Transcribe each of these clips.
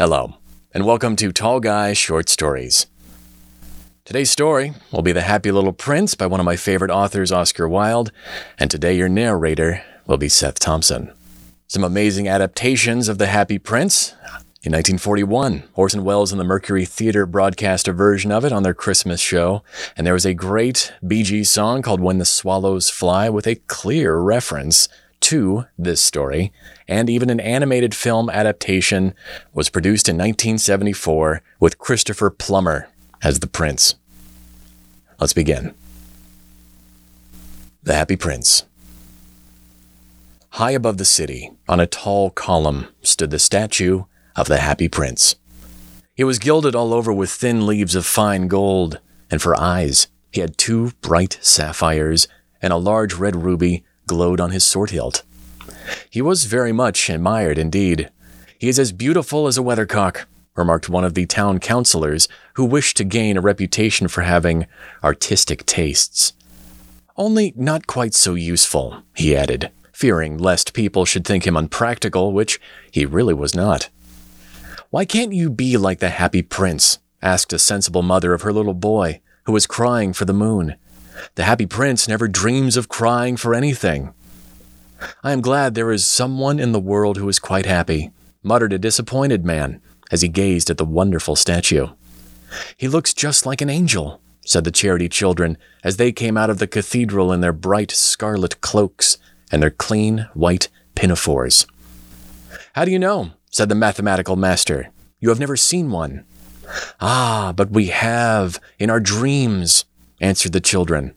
Hello, and welcome to Tall Guy Short Stories. Today's story will be The Happy Little Prince by one of my favorite authors, Oscar Wilde, and today your narrator will be Seth Thompson. Some amazing adaptations of The Happy Prince. In 1941, Orson Welles and the Mercury Theater broadcast a version of it on their Christmas show, and there was a great Gees song called When the Swallows Fly with a clear reference to this story, and even an animated film adaptation was produced in 1974 with Christopher Plummer as the prince. Let's begin. The Happy Prince. High above the city, on a tall column, stood the statue of the Happy Prince. He was gilded all over with thin leaves of fine gold, and for eyes he had two bright sapphires, and a large red ruby glowed on his sword hilt. He was very much admired indeed. He is as beautiful as a weathercock, remarked one of the town councillors, who wished to gain a reputation for having artistic tastes. Only not quite so useful, he added, fearing lest people should think him unpractical, which he really was not. Why can't you be like the happy prince? asked a sensible mother of her little boy, who was crying for the moon. The happy prince never dreams of crying for anything. I am glad there is someone in the world who is quite happy, muttered a disappointed man as he gazed at the wonderful statue. He looks just like an angel, said the charity children as they came out of the cathedral in their bright scarlet cloaks and their clean white pinafores. How do you know? said the mathematical master. You have never seen one. Ah, but we have, in our dreams, answered the children.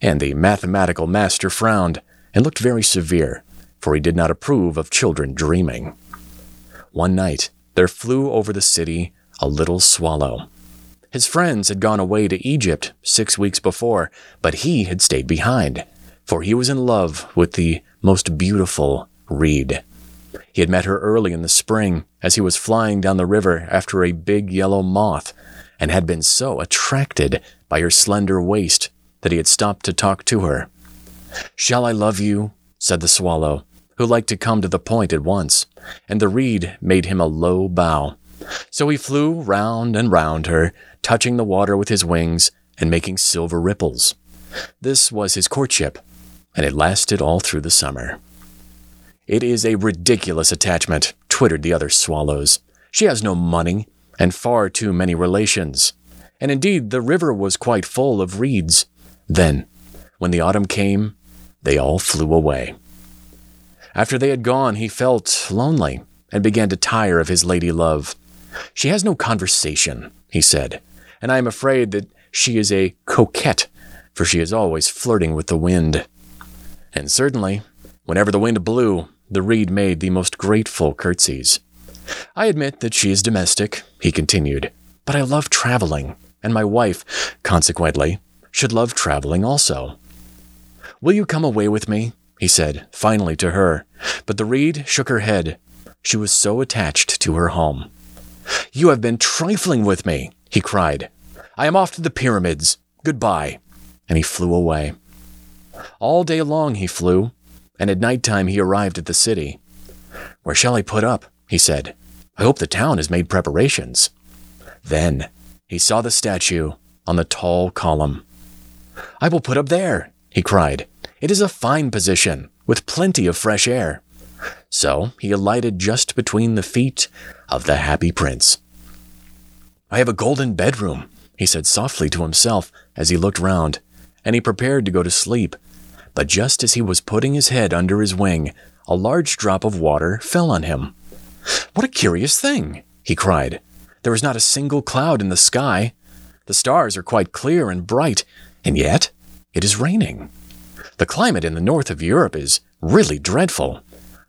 And the mathematical master frowned and looked very severe, for he did not approve of children dreaming. One night, there flew over the city a little swallow. His friends had gone away to Egypt six weeks before, but he had stayed behind, for he was in love with the most beautiful reed. He had met her early in the spring as he was flying down the river after a big yellow moth, and had been so attracted by her slender waist that he had stopped to talk to her. Shall I love you? said the swallow, who liked to come to the point at once, and the reed made him a low bow. So he flew round and round her, touching the water with his wings and making silver ripples. This was his courtship, and it lasted all through the summer. It is a ridiculous attachment, twittered the other swallows. She has no money, and far too many relations. And indeed, the river was quite full of reeds. Then, when the autumn came, they all flew away. After they had gone, he felt lonely and began to tire of his lady love. She has no conversation, he said, and I am afraid that she is a coquette, for she is always flirting with the wind. And certainly, whenever the wind blew, the reed made the most grateful curtsies. I admit that she is domestic, he continued, but I love traveling, and my wife, consequently, should love traveling also. Will you come away with me? he said, finally to her, but the reed shook her head. She was so attached to her home. You have been trifling with me, he cried. I am off to the pyramids. Goodbye. And he flew away. All day long he flew, and at night time he arrived at the city. Where shall I put up? He said. I hope the town has made preparations. Then he saw the statue on the tall column. I will put up there, he cried. It is a fine position, with plenty of fresh air. So he alighted just between the feet of the happy prince. I have a golden bedroom, he said softly to himself as he looked round, and he prepared to go to sleep but just as he was putting his head under his wing, a large drop of water fell on him. What a curious thing! he cried. There is not a single cloud in the sky. The stars are quite clear and bright, and yet it is raining. The climate in the north of Europe is really dreadful.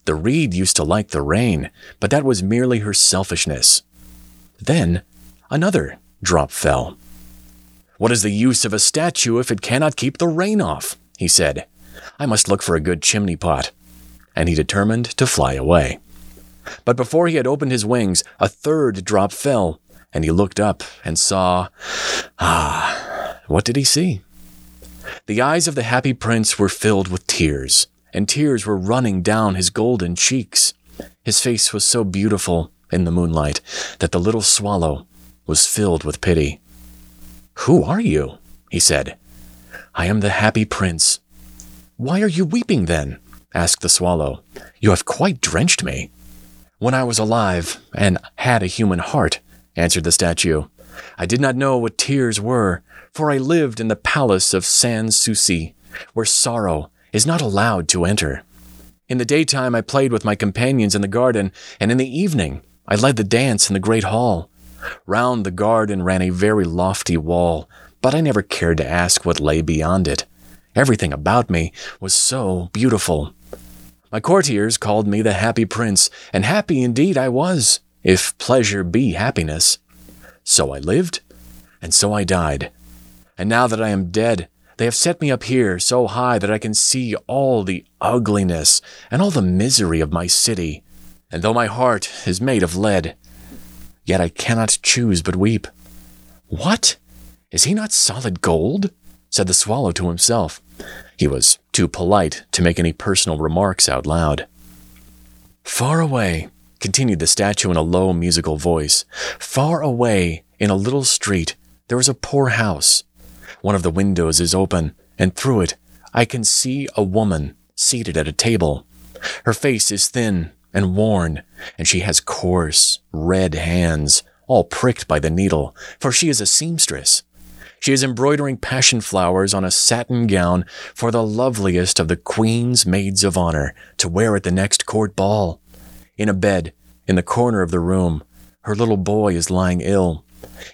The reed used to like the rain, but that was merely her selfishness. Then another drop fell. What is the use of a statue if it cannot keep the rain off? he said. I must look for a good chimney pot. And he determined to fly away. But before he had opened his wings, a third drop fell, and he looked up and saw. Ah, what did he see? The eyes of the happy prince were filled with tears, and tears were running down his golden cheeks. His face was so beautiful in the moonlight that the little swallow was filled with pity. Who are you? he said. I am the happy prince. Why are you weeping then? asked the swallow. You have quite drenched me. When I was alive and had a human heart, answered the statue, I did not know what tears were, for I lived in the palace of Sans Souci, where sorrow is not allowed to enter. In the daytime I played with my companions in the garden, and in the evening I led the dance in the great hall. Round the garden ran a very lofty wall, but I never cared to ask what lay beyond it. Everything about me was so beautiful. My courtiers called me the happy prince, and happy indeed I was, if pleasure be happiness. So I lived, and so I died. And now that I am dead, they have set me up here so high that I can see all the ugliness and all the misery of my city. And though my heart is made of lead, yet I cannot choose but weep. What? Is he not solid gold? Said the swallow to himself. He was too polite to make any personal remarks out loud. Far away, continued the statue in a low musical voice, far away in a little street there is a poor house. One of the windows is open, and through it I can see a woman seated at a table. Her face is thin and worn, and she has coarse, red hands, all pricked by the needle, for she is a seamstress. She is embroidering passion flowers on a satin gown for the loveliest of the Queen's maids of honor to wear at the next court ball. In a bed, in the corner of the room, her little boy is lying ill.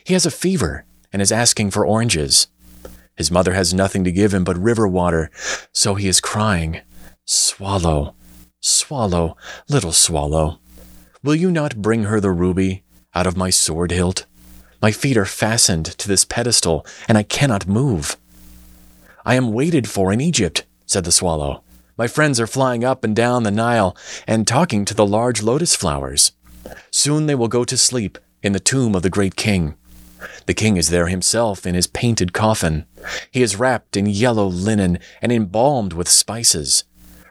He has a fever and is asking for oranges. His mother has nothing to give him but river water, so he is crying, Swallow, swallow, little swallow, will you not bring her the ruby out of my sword hilt? My feet are fastened to this pedestal, and I cannot move. I am waited for in Egypt, said the swallow. My friends are flying up and down the Nile and talking to the large lotus flowers. Soon they will go to sleep in the tomb of the great king. The king is there himself in his painted coffin. He is wrapped in yellow linen and embalmed with spices.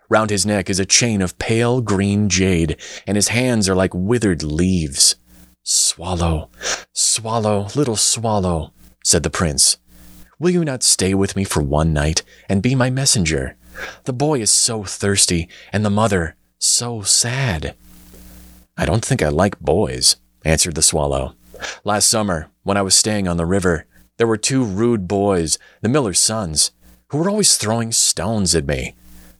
Round his neck is a chain of pale green jade, and his hands are like withered leaves. Swallow, swallow, little swallow, said the prince. Will you not stay with me for one night and be my messenger? The boy is so thirsty, and the mother so sad. I don't think I like boys, answered the swallow. Last summer, when I was staying on the river, there were two rude boys, the miller's sons, who were always throwing stones at me.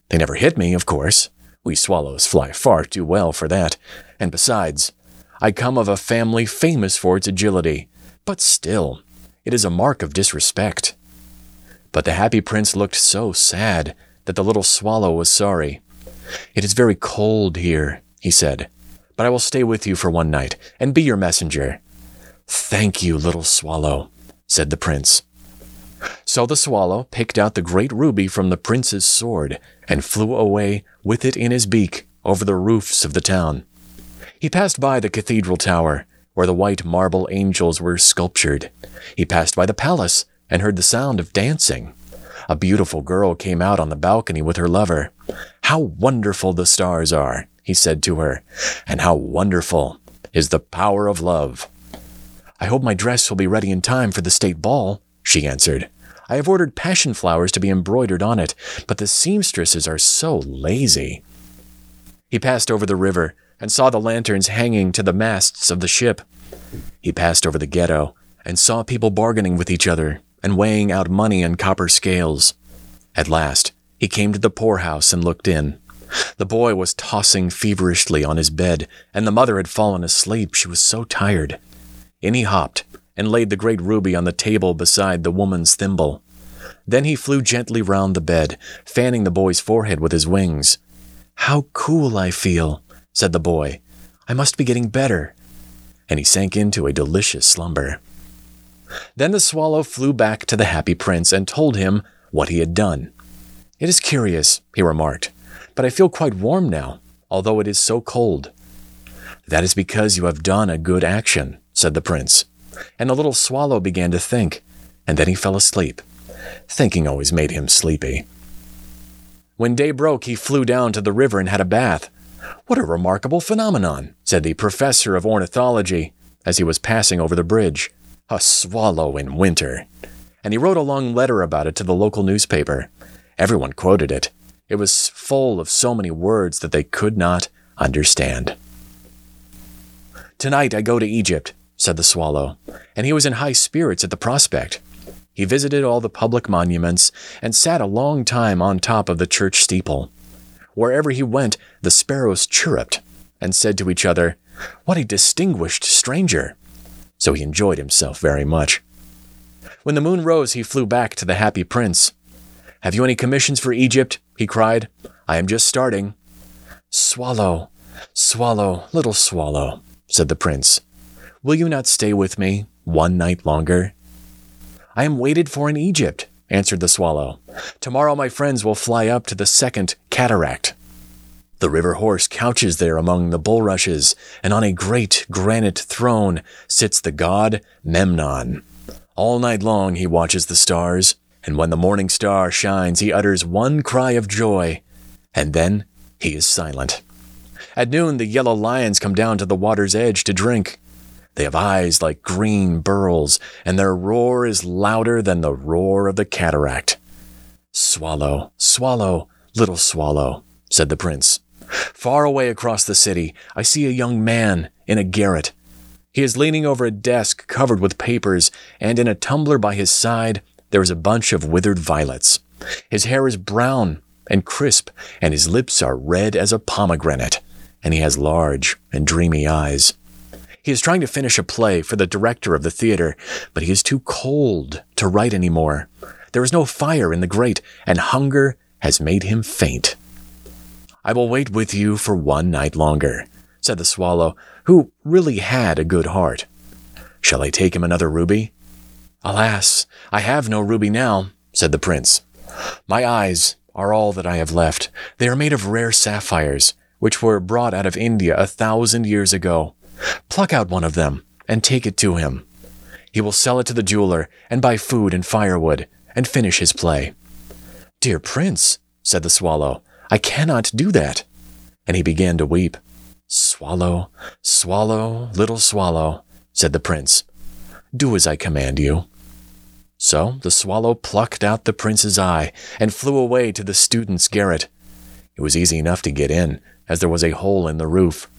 They never hit me, of course. We swallows fly far too well for that. And besides, I come of a family famous for its agility, but still, it is a mark of disrespect. But the happy prince looked so sad that the little swallow was sorry. It is very cold here, he said, but I will stay with you for one night and be your messenger. Thank you, little swallow, said the prince. So the swallow picked out the great ruby from the prince's sword and flew away with it in his beak over the roofs of the town. He passed by the cathedral tower, where the white marble angels were sculptured. He passed by the palace and heard the sound of dancing. A beautiful girl came out on the balcony with her lover. How wonderful the stars are, he said to her, and how wonderful is the power of love. I hope my dress will be ready in time for the state ball, she answered. I have ordered passion flowers to be embroidered on it, but the seamstresses are so lazy. He passed over the river and saw the lanterns hanging to the masts of the ship. He passed over the ghetto and saw people bargaining with each other and weighing out money on copper scales. At last, he came to the poorhouse and looked in. The boy was tossing feverishly on his bed, and the mother had fallen asleep. She was so tired. In he hopped and laid the great ruby on the table beside the woman's thimble. Then he flew gently round the bed, fanning the boy's forehead with his wings. How cool I feel, said the boy. I must be getting better. And he sank into a delicious slumber. Then the swallow flew back to the happy prince and told him what he had done. It is curious, he remarked, but I feel quite warm now, although it is so cold. That is because you have done a good action, said the prince. And the little swallow began to think, and then he fell asleep. Thinking always made him sleepy. When day broke, he flew down to the river and had a bath. What a remarkable phenomenon, said the professor of ornithology as he was passing over the bridge. A swallow in winter. And he wrote a long letter about it to the local newspaper. Everyone quoted it. It was full of so many words that they could not understand. Tonight I go to Egypt, said the swallow, and he was in high spirits at the prospect. He visited all the public monuments and sat a long time on top of the church steeple. Wherever he went, the sparrows chirruped and said to each other, What a distinguished stranger! So he enjoyed himself very much. When the moon rose, he flew back to the happy prince. Have you any commissions for Egypt? he cried. I am just starting. Swallow, swallow, little swallow, said the prince. Will you not stay with me one night longer? I am waited for in Egypt, answered the swallow. Tomorrow my friends will fly up to the second cataract. The river horse couches there among the bulrushes, and on a great granite throne sits the god Memnon. All night long he watches the stars, and when the morning star shines, he utters one cry of joy, and then he is silent. At noon, the yellow lions come down to the water's edge to drink. They have eyes like green beryls, and their roar is louder than the roar of the cataract. Swallow, swallow, little swallow, said the prince. Far away across the city, I see a young man in a garret. He is leaning over a desk covered with papers, and in a tumbler by his side there is a bunch of withered violets. His hair is brown and crisp, and his lips are red as a pomegranate, and he has large and dreamy eyes. He is trying to finish a play for the director of the theater, but he is too cold to write any more. There is no fire in the grate, and hunger has made him faint. I will wait with you for one night longer, said the swallow, who really had a good heart. Shall I take him another ruby? Alas, I have no ruby now, said the prince. My eyes are all that I have left. They are made of rare sapphires, which were brought out of India a thousand years ago. Pluck out one of them and take it to him. He will sell it to the jeweler and buy food and firewood and finish his play. Dear prince, said the swallow, I cannot do that. And he began to weep. Swallow, swallow, little swallow, said the prince. Do as I command you. So the swallow plucked out the prince's eye and flew away to the student's garret. It was easy enough to get in, as there was a hole in the roof.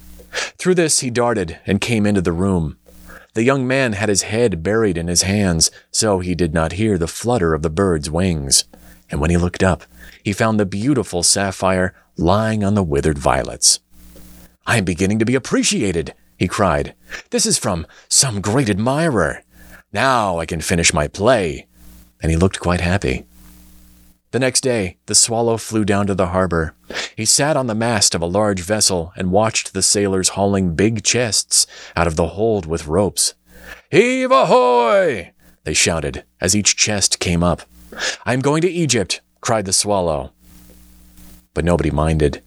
Through this he darted and came into the room. The young man had his head buried in his hands, so he did not hear the flutter of the bird's wings. And when he looked up, he found the beautiful sapphire lying on the withered violets. I am beginning to be appreciated, he cried. This is from some great admirer. Now I can finish my play. And he looked quite happy. The next day, the swallow flew down to the harbor. He sat on the mast of a large vessel and watched the sailors hauling big chests out of the hold with ropes. Heave ahoy! They shouted as each chest came up. I am going to Egypt, cried the swallow. But nobody minded.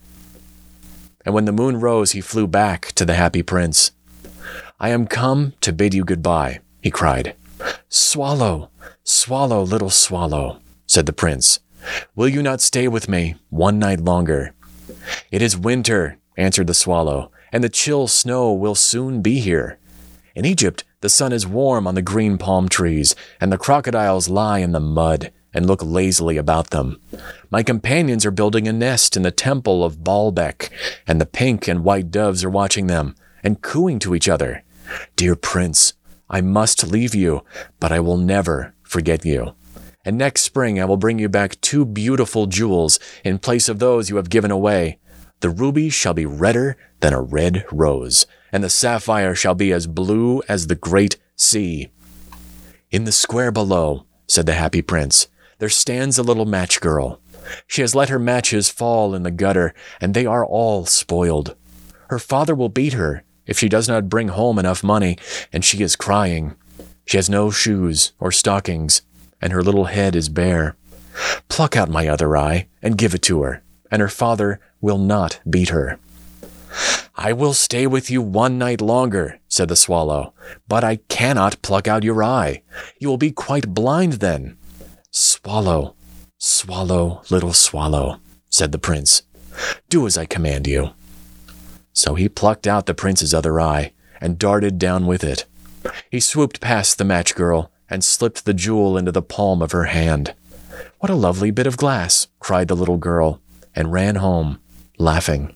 And when the moon rose, he flew back to the happy prince. I am come to bid you goodbye, he cried. Swallow, swallow, little swallow, said the prince. Will you not stay with me one night longer? It is winter, answered the swallow, and the chill snow will soon be here. In Egypt, the sun is warm on the green palm trees, and the crocodiles lie in the mud and look lazily about them. My companions are building a nest in the temple of Baalbec, and the pink and white doves are watching them and cooing to each other. Dear prince, I must leave you, but I will never forget you and next spring I will bring you back two beautiful jewels in place of those you have given away. The ruby shall be redder than a red rose, and the sapphire shall be as blue as the great sea. In the square below, said the happy prince, there stands a little match girl. She has let her matches fall in the gutter, and they are all spoiled. Her father will beat her if she does not bring home enough money, and she is crying. She has no shoes or stockings, and her little head is bare. Pluck out my other eye and give it to her, and her father will not beat her. I will stay with you one night longer, said the swallow, but I cannot pluck out your eye. You will be quite blind then. Swallow, swallow, little swallow, said the prince. Do as I command you. So he plucked out the prince's other eye and darted down with it. He swooped past the match girl and slipped the jewel into the palm of her hand. What a lovely bit of glass, cried the little girl, and ran home, laughing.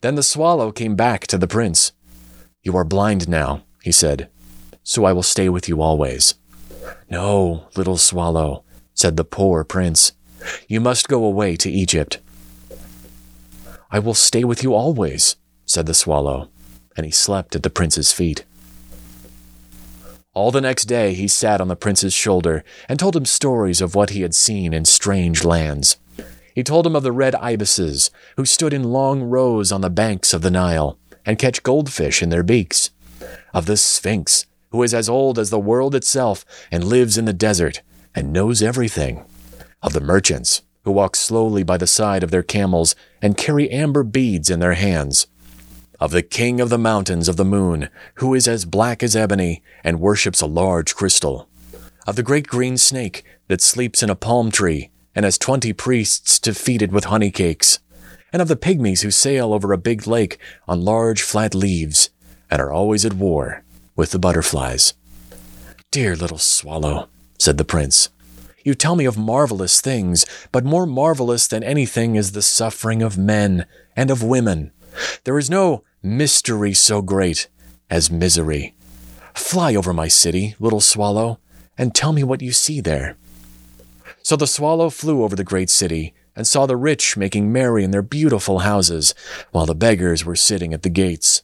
Then the swallow came back to the prince. You are blind now, he said, so I will stay with you always. No, little swallow, said the poor prince. You must go away to Egypt. I will stay with you always, said the swallow, and he slept at the prince's feet. All the next day he sat on the prince's shoulder and told him stories of what he had seen in strange lands. He told him of the red ibises, who stood in long rows on the banks of the Nile and catch goldfish in their beaks, of the Sphinx, who is as old as the world itself and lives in the desert and knows everything, of the merchants, who walk slowly by the side of their camels and carry amber beads in their hands, of the king of the mountains of the moon, who is as black as ebony and worships a large crystal, of the great green snake that sleeps in a palm tree and has twenty priests to feed it with honey cakes, and of the pygmies who sail over a big lake on large flat leaves and are always at war with the butterflies. Dear little swallow, said the prince, you tell me of marvelous things, but more marvelous than anything is the suffering of men and of women. There is no mystery so great as misery. Fly over my city, little swallow, and tell me what you see there. So the swallow flew over the great city and saw the rich making merry in their beautiful houses, while the beggars were sitting at the gates.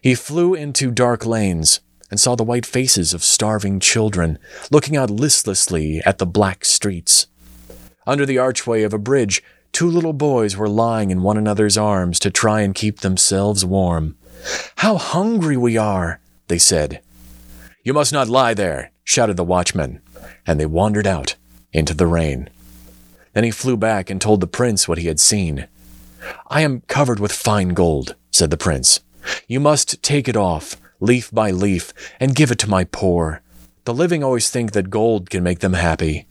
He flew into dark lanes and saw the white faces of starving children looking out listlessly at the black streets. Under the archway of a bridge, two little boys were lying in one another's arms to try and keep themselves warm. How hungry we are, they said. You must not lie there, shouted the watchman, and they wandered out into the rain. Then he flew back and told the prince what he had seen. I am covered with fine gold, said the prince. You must take it off, leaf by leaf, and give it to my poor. The living always think that gold can make them happy.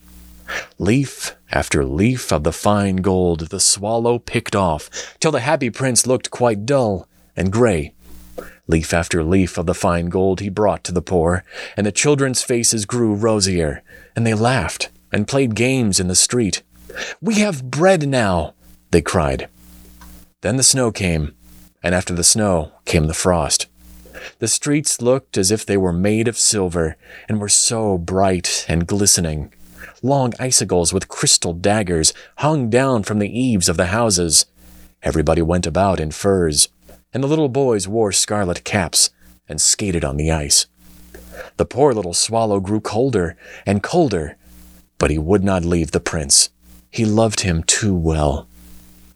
Leaf after leaf of the fine gold the swallow picked off, till the happy prince looked quite dull and gray. Leaf after leaf of the fine gold he brought to the poor, and the children's faces grew rosier, and they laughed and played games in the street. We have bread now, they cried. Then the snow came, and after the snow came the frost. The streets looked as if they were made of silver, and were so bright and glistening. Long icicles with crystal daggers hung down from the eaves of the houses. Everybody went about in furs, and the little boys wore scarlet caps and skated on the ice. The poor little swallow grew colder and colder, but he would not leave the prince. He loved him too well.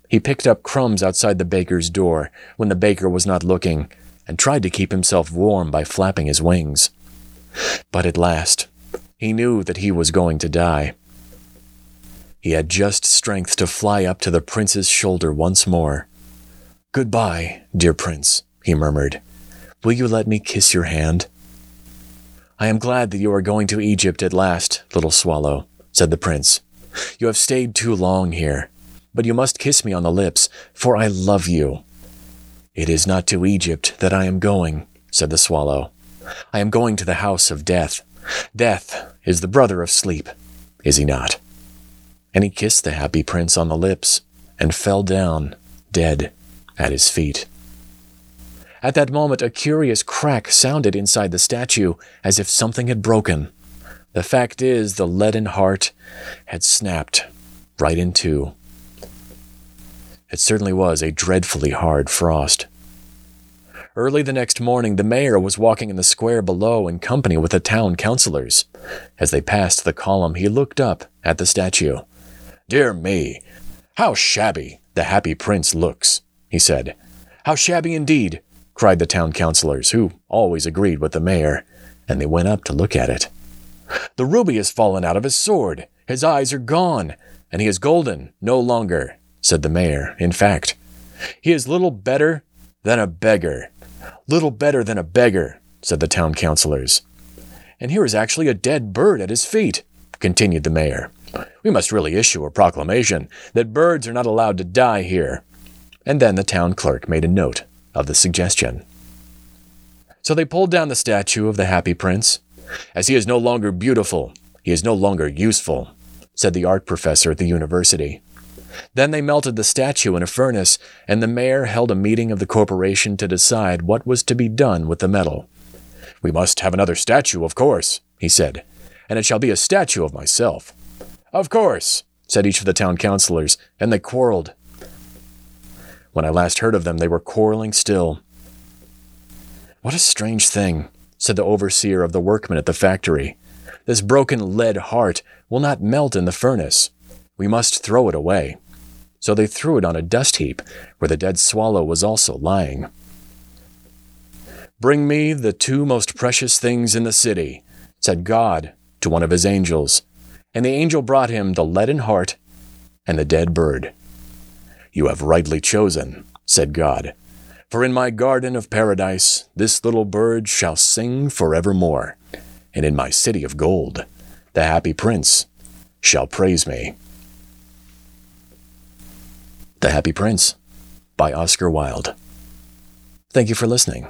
He picked up crumbs outside the baker's door when the baker was not looking and tried to keep himself warm by flapping his wings. But at last, he knew that he was going to die. He had just strength to fly up to the prince's shoulder once more. Goodbye, dear prince, he murmured. Will you let me kiss your hand? I am glad that you are going to Egypt at last, little swallow, said the prince. You have stayed too long here, but you must kiss me on the lips, for I love you. It is not to Egypt that I am going, said the swallow. I am going to the house of death. Death is the brother of sleep, is he not? And he kissed the happy prince on the lips and fell down, dead, at his feet. At that moment, a curious crack sounded inside the statue as if something had broken. The fact is, the leaden heart had snapped right in two. It certainly was a dreadfully hard frost. Early the next morning, the mayor was walking in the square below in company with the town councilors. As they passed the column, he looked up at the statue. Dear me, how shabby the happy prince looks, he said. How shabby indeed, cried the town councilors, who always agreed with the mayor, and they went up to look at it. The ruby has fallen out of his sword. His eyes are gone, and he is golden no longer, said the mayor. In fact, he is little better than a beggar. Little better than a beggar, said the town councilors. And here is actually a dead bird at his feet, continued the mayor. We must really issue a proclamation that birds are not allowed to die here. And then the town clerk made a note of the suggestion. So they pulled down the statue of the happy prince. As he is no longer beautiful, he is no longer useful, said the art professor at the university. Then they melted the statue in a furnace, and the mayor held a meeting of the corporation to decide what was to be done with the metal. We must have another statue, of course, he said, and it shall be a statue of myself. Of course, said each of the town councilors, and they quarreled. When I last heard of them, they were quarreling still. What a strange thing, said the overseer of the workmen at the factory. This broken lead heart will not melt in the furnace. We must throw it away. So they threw it on a dust heap, where the dead swallow was also lying. Bring me the two most precious things in the city, said God to one of his angels. And the angel brought him the leaden heart and the dead bird. You have rightly chosen, said God. For in my garden of paradise this little bird shall sing forevermore, and in my city of gold the happy prince shall praise me. The Happy Prince by Oscar Wilde. Thank you for listening.